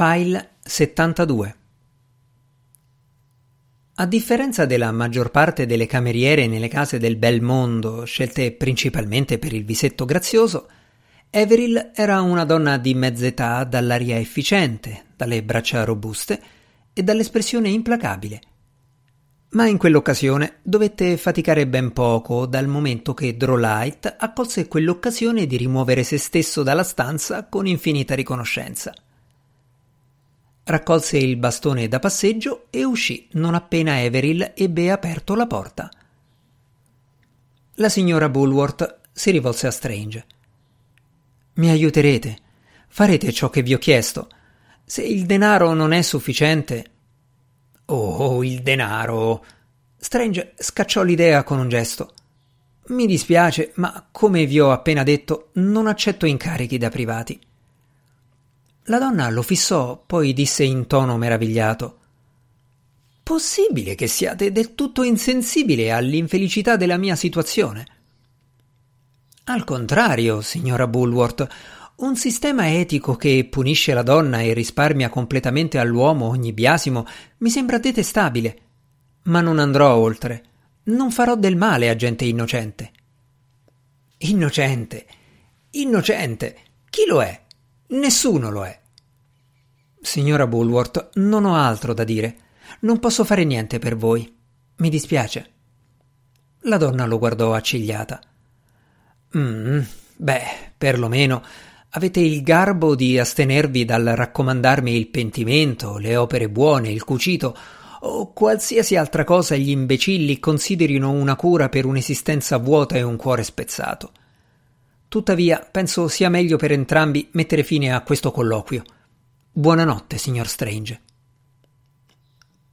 File 72 A differenza della maggior parte delle cameriere nelle case del bel mondo, scelte principalmente per il visetto grazioso, Averil era una donna di mezz'età dall'aria efficiente, dalle braccia robuste e dall'espressione implacabile. Ma in quell'occasione dovette faticare ben poco dal momento che Drolight accolse quell'occasione di rimuovere se stesso dalla stanza con infinita riconoscenza. Raccolse il bastone da passeggio e uscì non appena Averil ebbe aperto la porta. La signora Bulworth si rivolse a Strange. Mi aiuterete? Farete ciò che vi ho chiesto? Se il denaro non è sufficiente. Oh, il denaro. Strange scacciò l'idea con un gesto. Mi dispiace, ma come vi ho appena detto, non accetto incarichi da privati. La donna lo fissò, poi disse in tono meravigliato. Possibile che siate del tutto insensibile all'infelicità della mia situazione? Al contrario, signora Bulworth, un sistema etico che punisce la donna e risparmia completamente all'uomo ogni biasimo mi sembra detestabile. Ma non andrò oltre. Non farò del male a gente innocente. Innocente. Innocente. Chi lo è? Nessuno lo è. Signora Bulworth, non ho altro da dire. Non posso fare niente per voi. Mi dispiace. La donna lo guardò accigliata. Mm, beh, perlomeno Avete il garbo di astenervi dal raccomandarmi il pentimento, le opere buone, il cucito o qualsiasi altra cosa gli imbecilli considerino una cura per un'esistenza vuota e un cuore spezzato. Tuttavia, penso sia meglio per entrambi mettere fine a questo colloquio. Buonanotte, signor Strange.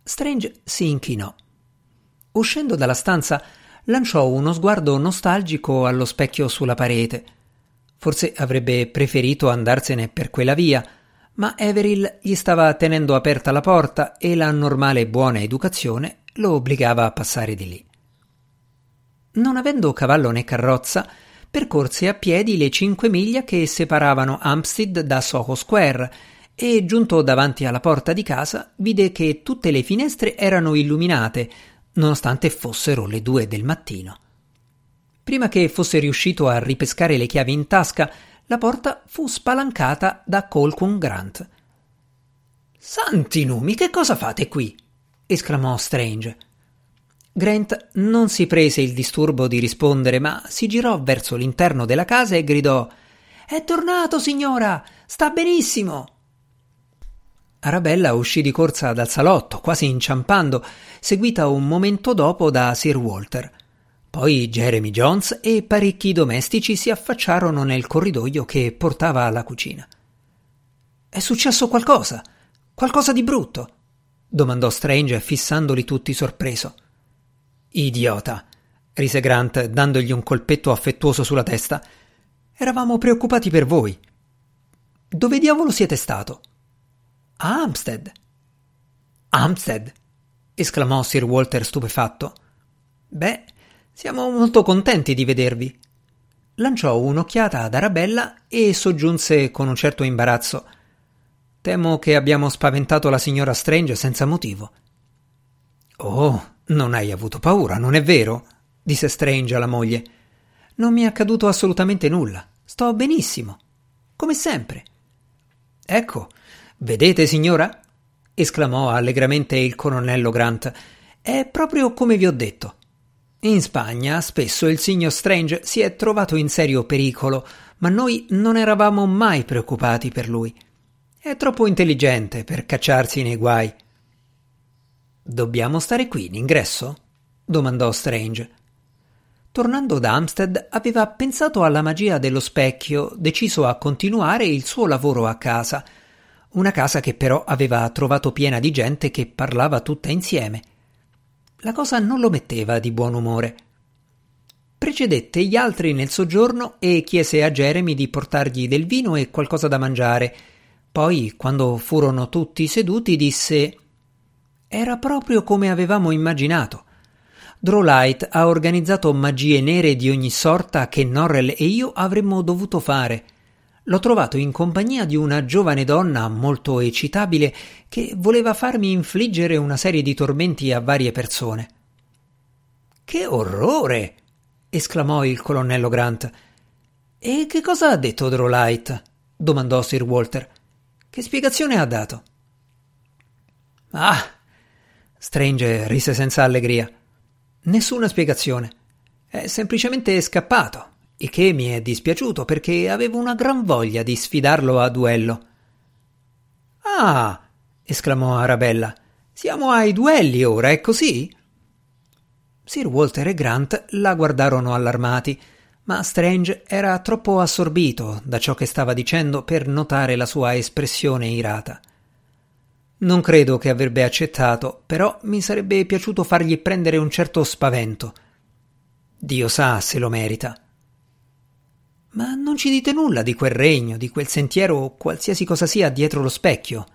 Strange si inchinò. Uscendo dalla stanza, lanciò uno sguardo nostalgico allo specchio sulla parete Forse avrebbe preferito andarsene per quella via, ma Everil gli stava tenendo aperta la porta e la normale buona educazione lo obbligava a passare di lì. Non avendo cavallo né carrozza, percorse a piedi le cinque miglia che separavano Hampstead da Soho Square e, giunto davanti alla porta di casa, vide che tutte le finestre erano illuminate, nonostante fossero le due del mattino. Prima che fosse riuscito a ripescare le chiavi in tasca, la porta fu spalancata da Colquhoun Grant. Santi numi, che cosa fate qui? esclamò Strange. Grant non si prese il disturbo di rispondere, ma si girò verso l'interno della casa e gridò È tornato, signora. Sta benissimo. Arabella uscì di corsa dal salotto, quasi inciampando, seguita un momento dopo da Sir Walter. Poi Jeremy Jones e parecchi domestici si affacciarono nel corridoio che portava alla cucina. È successo qualcosa? Qualcosa di brutto? domandò Strange fissandoli tutti sorpreso. Idiota, rise Grant dandogli un colpetto affettuoso sulla testa. Eravamo preoccupati per voi. Dove diavolo siete stato? A Hampstead. Hampstead? esclamò Sir Walter stupefatto. Beh, siamo molto contenti di vedervi. Lanciò un'occhiata ad Arabella e soggiunse con un certo imbarazzo. Temo che abbiamo spaventato la signora Strange senza motivo. Oh, non hai avuto paura, non è vero? disse Strange alla moglie. Non mi è accaduto assolutamente nulla. Sto benissimo. Come sempre. Ecco, vedete, signora? esclamò allegramente il colonnello Grant. È proprio come vi ho detto. In Spagna spesso il signor Strange si è trovato in serio pericolo, ma noi non eravamo mai preoccupati per lui. È troppo intelligente per cacciarsi nei guai. Dobbiamo stare qui in ingresso? domandò Strange. Tornando da Hampstead aveva pensato alla magia dello specchio, deciso a continuare il suo lavoro a casa, una casa che però aveva trovato piena di gente che parlava tutta insieme. La cosa non lo metteva di buon umore. Precedette gli altri nel soggiorno e chiese a Jeremy di portargli del vino e qualcosa da mangiare. Poi, quando furono tutti seduti, disse Era proprio come avevamo immaginato. Drolight ha organizzato magie nere di ogni sorta che Norrell e io avremmo dovuto fare. l'ho trovato in compagnia di una giovane donna molto eccitabile che voleva farmi infliggere una serie di tormenti a varie persone. Che orrore! esclamò il colonnello Grant. E che cosa ha detto Drolight? domandò Sir Walter. Che spiegazione ha dato? Ah! Strange rise senza allegria. Nessuna spiegazione. È semplicemente scappato, il che mi è dispiaciuto perché avevo una gran voglia di sfidarlo a duello. Ah! esclamò Arabella. Siamo ai duelli ora, è così? Sir Walter e Grant la guardarono allarmati, ma Strange era troppo assorbito da ciò che stava dicendo per notare la sua espressione irata. Non credo che avrebbe accettato, però mi sarebbe piaciuto fargli prendere un certo spavento. Dio sa se lo merita. Ma non ci dite nulla di quel regno, di quel sentiero o qualsiasi cosa sia dietro lo specchio?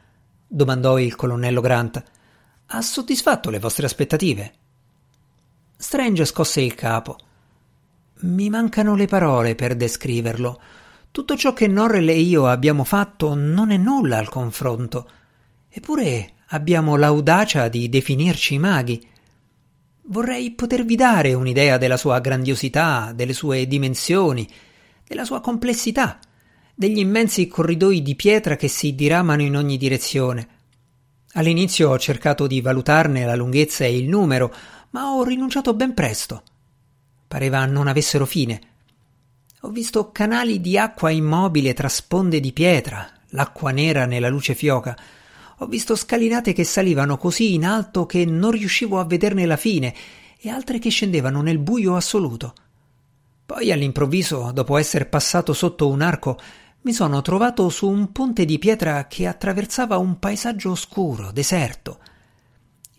domandò il colonnello Grant. Ha soddisfatto le vostre aspettative? Strange scosse il capo. Mi mancano le parole per descriverlo. Tutto ciò che Norrell e io abbiamo fatto non è nulla al confronto. Eppure abbiamo l'audacia di definirci maghi. Vorrei potervi dare un'idea della sua grandiosità, delle sue dimensioni, della sua complessità, degli immensi corridoi di pietra che si diramano in ogni direzione. All'inizio ho cercato di valutarne la lunghezza e il numero, ma ho rinunciato ben presto. Pareva non avessero fine. Ho visto canali di acqua immobile tra sponde di pietra, l'acqua nera nella luce fioca. Ho visto scalinate che salivano così in alto che non riuscivo a vederne la fine e altre che scendevano nel buio assoluto. Poi all'improvviso, dopo essere passato sotto un arco, mi sono trovato su un ponte di pietra che attraversava un paesaggio oscuro, deserto.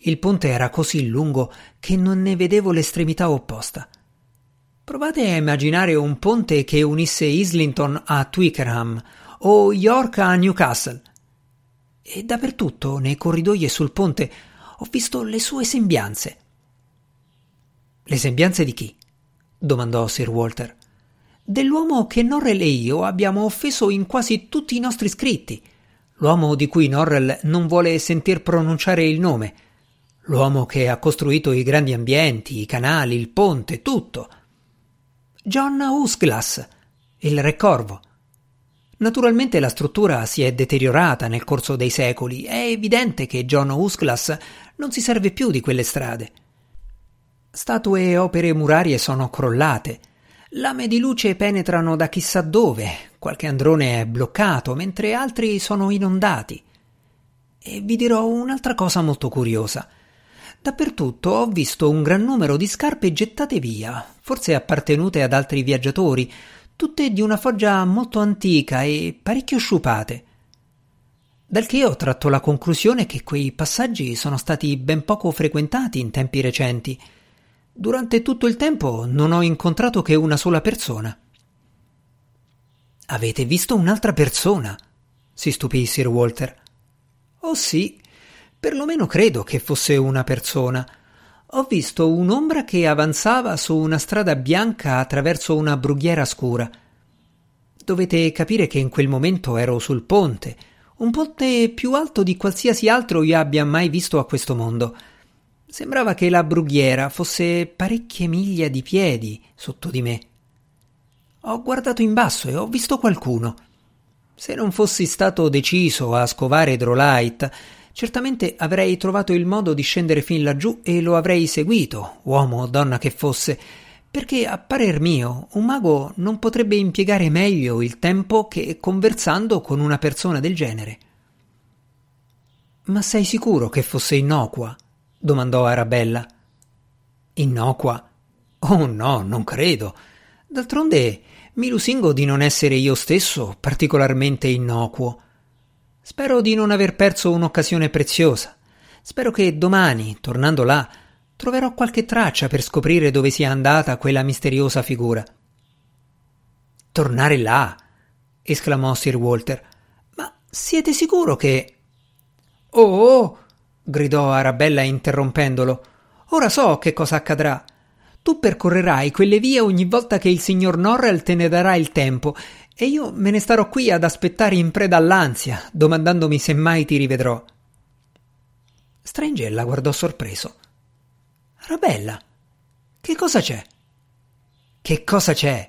Il ponte era così lungo che non ne vedevo l'estremità opposta. Provate a immaginare un ponte che unisse Islington a Twickenham o York a Newcastle. E dappertutto, nei corridoi e sul ponte, ho visto le sue sembianze. Le sembianze di chi? domandò Sir Walter. Dell'uomo che Norrell e io abbiamo offeso in quasi tutti i nostri scritti. L'uomo di cui Norrell non vuole sentir pronunciare il nome l'uomo che ha costruito i grandi ambienti, i canali, il ponte, tutto. John Usglass, il Re Corvo. Naturalmente la struttura si è deteriorata nel corso dei secoli, è evidente che John Usglass non si serve più di quelle strade. Statue e opere murarie sono crollate, lame di luce penetrano da chissà dove, qualche androne è bloccato, mentre altri sono inondati. E vi dirò un'altra cosa molto curiosa. Dappertutto ho visto un gran numero di scarpe gettate via, forse appartenute ad altri viaggiatori, tutte di una foggia molto antica e parecchio sciupate. Dal che ho tratto la conclusione che quei passaggi sono stati ben poco frequentati in tempi recenti. Durante tutto il tempo non ho incontrato che una sola persona. Avete visto un'altra persona? si stupì Sir Walter. Oh sì, Perlomeno credo che fosse una persona. Ho visto un'ombra che avanzava su una strada bianca attraverso una brughiera scura. Dovete capire che in quel momento ero sul ponte, un ponte più alto di qualsiasi altro io abbia mai visto a questo mondo. Sembrava che la brughiera fosse parecchie miglia di piedi sotto di me. Ho guardato in basso e ho visto qualcuno. Se non fossi stato deciso a scovare Drolight, certamente avrei trovato il modo di scendere fin laggiù e lo avrei seguito, uomo o donna che fosse, perché a parer mio un mago non potrebbe impiegare meglio il tempo che conversando con una persona del genere. Ma sei sicuro che fosse innocua? domandò Arabella. Innocua? Oh no, non credo. D'altronde mi lusingo di non essere io stesso particolarmente innocuo. Spero di non aver perso un'occasione preziosa. Spero che domani, tornando là, troverò qualche traccia per scoprire dove sia andata quella misteriosa figura. Tornare là? esclamò Sir Walter. Ma siete sicuro che. Oh! oh gridò Arabella interrompendolo. Ora so che cosa accadrà. Tu percorrerai quelle vie ogni volta che il signor Norrell te ne darà il tempo e io me ne starò qui ad aspettare in preda all'ansia, domandandomi se mai ti rivedrò. Strange la guardò sorpreso. Arabella, che cosa c'è? Che cosa c'è?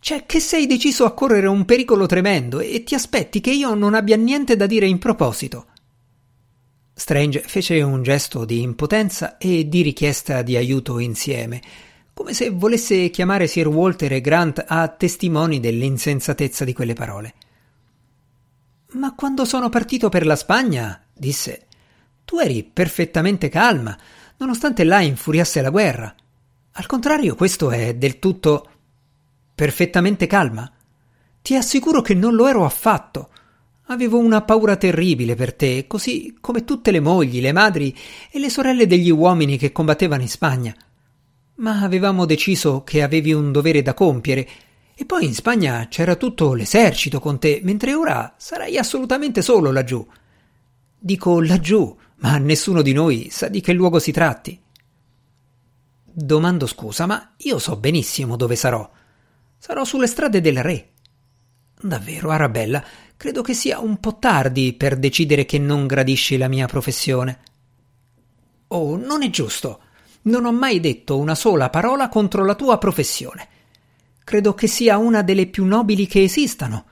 C'è che sei deciso a correre un pericolo tremendo e ti aspetti che io non abbia niente da dire in proposito. Strange fece un gesto di impotenza e di richiesta di aiuto insieme, come se volesse chiamare Sir Walter e Grant a testimoni dell'insensatezza di quelle parole. Ma quando sono partito per la Spagna, disse, tu eri perfettamente calma, nonostante là infuriasse la guerra. Al contrario, questo è del tutto perfettamente calma. Ti assicuro che non lo ero affatto. Avevo una paura terribile per te, così come tutte le mogli, le madri e le sorelle degli uomini che combattevano in Spagna. Ma avevamo deciso che avevi un dovere da compiere, e poi in Spagna c'era tutto l'esercito con te, mentre ora sarai assolutamente solo laggiù. Dico laggiù, ma nessuno di noi sa di che luogo si tratti. Domando scusa, ma io so benissimo dove sarò. Sarò sulle strade del re. Davvero, Arabella, credo che sia un po' tardi per decidere che non gradisci la mia professione. Oh, non è giusto. Non ho mai detto una sola parola contro la tua professione. Credo che sia una delle più nobili che esistano.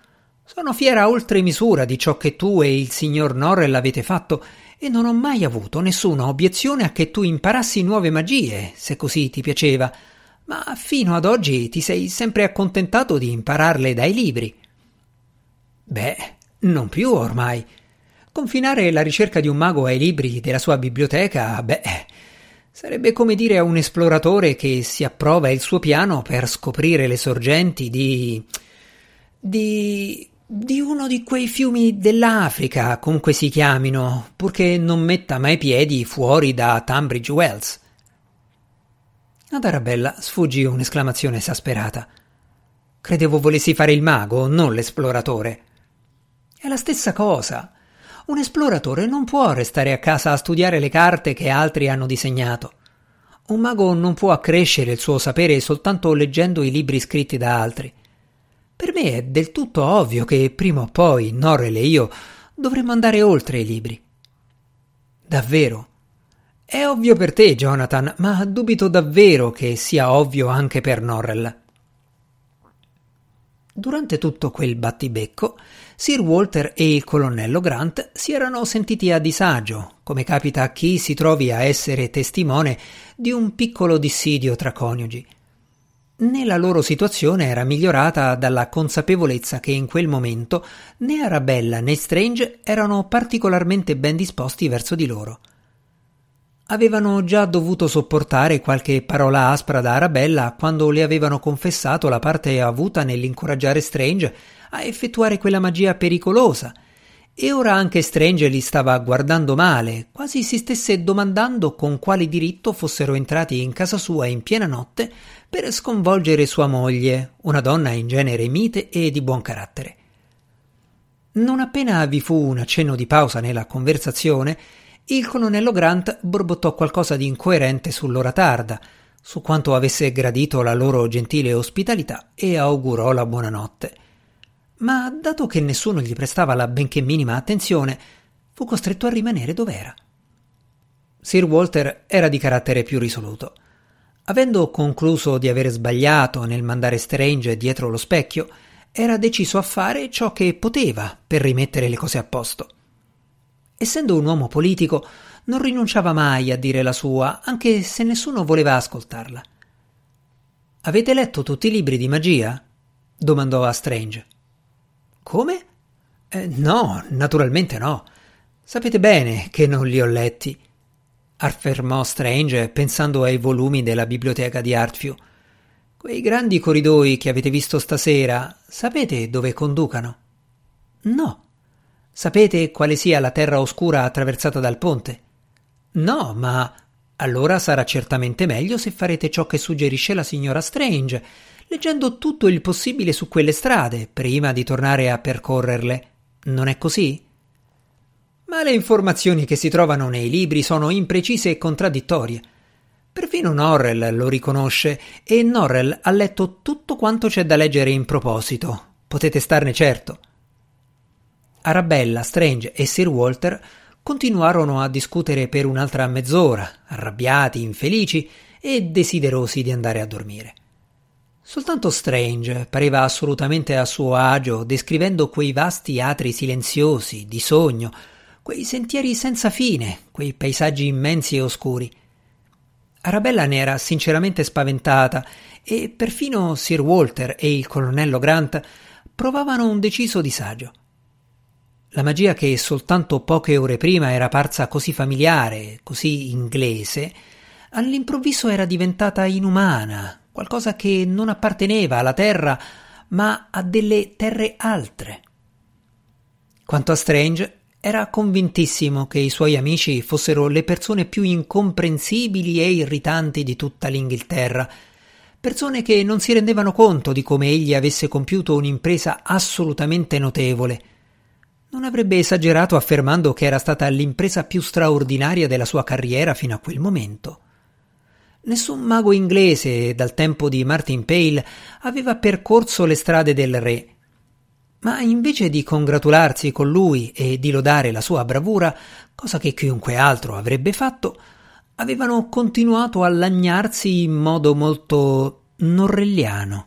Sono fiera oltre misura di ciò che tu e il signor Norrell avete fatto e non ho mai avuto nessuna obiezione a che tu imparassi nuove magie, se così ti piaceva, ma fino ad oggi ti sei sempre accontentato di impararle dai libri. Beh, non più ormai. Confinare la ricerca di un mago ai libri della sua biblioteca, beh, Sarebbe come dire a un esploratore che si approva il suo piano per scoprire le sorgenti di. di. di uno di quei fiumi dell'Africa, comunque si chiamino, purché non metta mai piedi fuori da Tunbridge Wells. Ad Arabella sfuggì un'esclamazione esasperata. Credevo volessi fare il mago, non l'esploratore. È la stessa cosa. Un esploratore non può restare a casa a studiare le carte che altri hanno disegnato. Un mago non può accrescere il suo sapere soltanto leggendo i libri scritti da altri. Per me è del tutto ovvio che prima o poi Norrell e io dovremmo andare oltre i libri. Davvero? È ovvio per te, Jonathan, ma dubito davvero che sia ovvio anche per Norrell. Durante tutto quel battibecco, Sir Walter e il colonnello Grant si erano sentiti a disagio, come capita a chi si trovi a essere testimone di un piccolo dissidio tra coniugi. Né la loro situazione era migliorata dalla consapevolezza che in quel momento né Arabella né Strange erano particolarmente ben disposti verso di loro. Avevano già dovuto sopportare qualche parola aspra da Arabella quando le avevano confessato la parte avuta nell'incoraggiare Strange a effettuare quella magia pericolosa, e ora anche Strange li stava guardando male, quasi si stesse domandando con quale diritto fossero entrati in casa sua in piena notte per sconvolgere sua moglie, una donna in genere mite e di buon carattere. Non appena vi fu un accenno di pausa nella conversazione, il colonnello Grant borbottò qualcosa di incoerente sull'ora tarda, su quanto avesse gradito la loro gentile ospitalità e augurò la buonanotte. Ma dato che nessuno gli prestava la benché minima attenzione, fu costretto a rimanere dov'era. Sir Walter era di carattere più risoluto. Avendo concluso di aver sbagliato nel mandare Strange dietro lo specchio, era deciso a fare ciò che poteva per rimettere le cose a posto. Essendo un uomo politico, non rinunciava mai a dire la sua, anche se nessuno voleva ascoltarla. Avete letto tutti i libri di magia? domandò a Strange. Come? Eh, no, naturalmente no. Sapete bene che non li ho letti. Affermò Strange pensando ai volumi della biblioteca di Artview. Quei grandi corridoi che avete visto stasera, sapete dove conducano? No. Sapete quale sia la terra oscura attraversata dal ponte? No, ma allora sarà certamente meglio se farete ciò che suggerisce la signora Strange, leggendo tutto il possibile su quelle strade prima di tornare a percorrerle. Non è così? Ma le informazioni che si trovano nei libri sono imprecise e contraddittorie. Perfino Norrell lo riconosce e Norrell ha letto tutto quanto c'è da leggere in proposito, potete starne certo. Arabella, Strange e Sir Walter continuarono a discutere per un'altra mezz'ora, arrabbiati, infelici e desiderosi di andare a dormire. Soltanto Strange pareva assolutamente a suo agio descrivendo quei vasti atri silenziosi, di sogno, quei sentieri senza fine, quei paesaggi immensi e oscuri. Arabella ne era sinceramente spaventata e perfino Sir Walter e il colonnello Grant provavano un deciso disagio. La magia che soltanto poche ore prima era parsa così familiare, così inglese, all'improvviso era diventata inumana, qualcosa che non apparteneva alla terra, ma a delle terre altre. Quanto a Strange, era convintissimo che i suoi amici fossero le persone più incomprensibili e irritanti di tutta l'Inghilterra, persone che non si rendevano conto di come egli avesse compiuto un'impresa assolutamente notevole, non avrebbe esagerato affermando che era stata l'impresa più straordinaria della sua carriera fino a quel momento. Nessun mago inglese dal tempo di Martin Pale aveva percorso le strade del re. Ma invece di congratularsi con lui e di lodare la sua bravura, cosa che chiunque altro avrebbe fatto, avevano continuato a lagnarsi in modo molto norrelliano.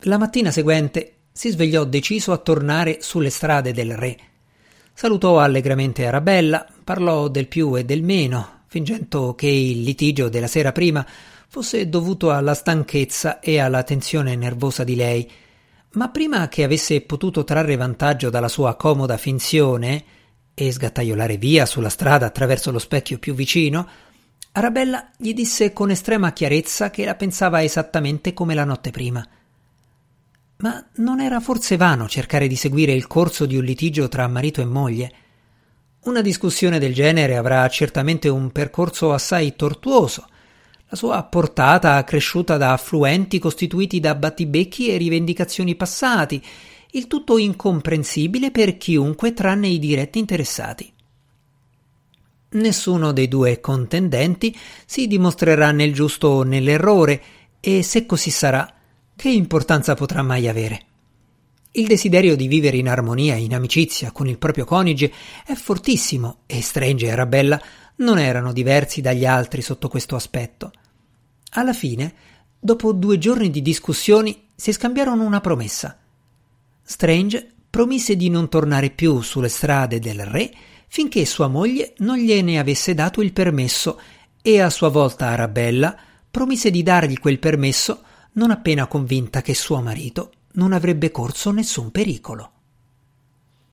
La mattina seguente si svegliò deciso a tornare sulle strade del re. Salutò allegramente Arabella, parlò del più e del meno, fingendo che il litigio della sera prima fosse dovuto alla stanchezza e alla tensione nervosa di lei. Ma prima che avesse potuto trarre vantaggio dalla sua comoda finzione e sgattaiolare via sulla strada attraverso lo specchio più vicino, Arabella gli disse con estrema chiarezza che la pensava esattamente come la notte prima. Ma non era forse vano cercare di seguire il corso di un litigio tra marito e moglie? Una discussione del genere avrà certamente un percorso assai tortuoso. La sua portata accresciuta da affluenti costituiti da battibecchi e rivendicazioni passati, il tutto incomprensibile per chiunque tranne i diretti interessati. Nessuno dei due contendenti si dimostrerà nel giusto o nell'errore, e se così sarà, che importanza potrà mai avere? Il desiderio di vivere in armonia e in amicizia con il proprio coniuge è fortissimo e Strange e Arabella non erano diversi dagli altri sotto questo aspetto. Alla fine, dopo due giorni di discussioni, si scambiarono una promessa. Strange promise di non tornare più sulle strade del re finché sua moglie non gliene avesse dato il permesso e a sua volta Arabella promise di dargli quel permesso non appena convinta che suo marito non avrebbe corso nessun pericolo.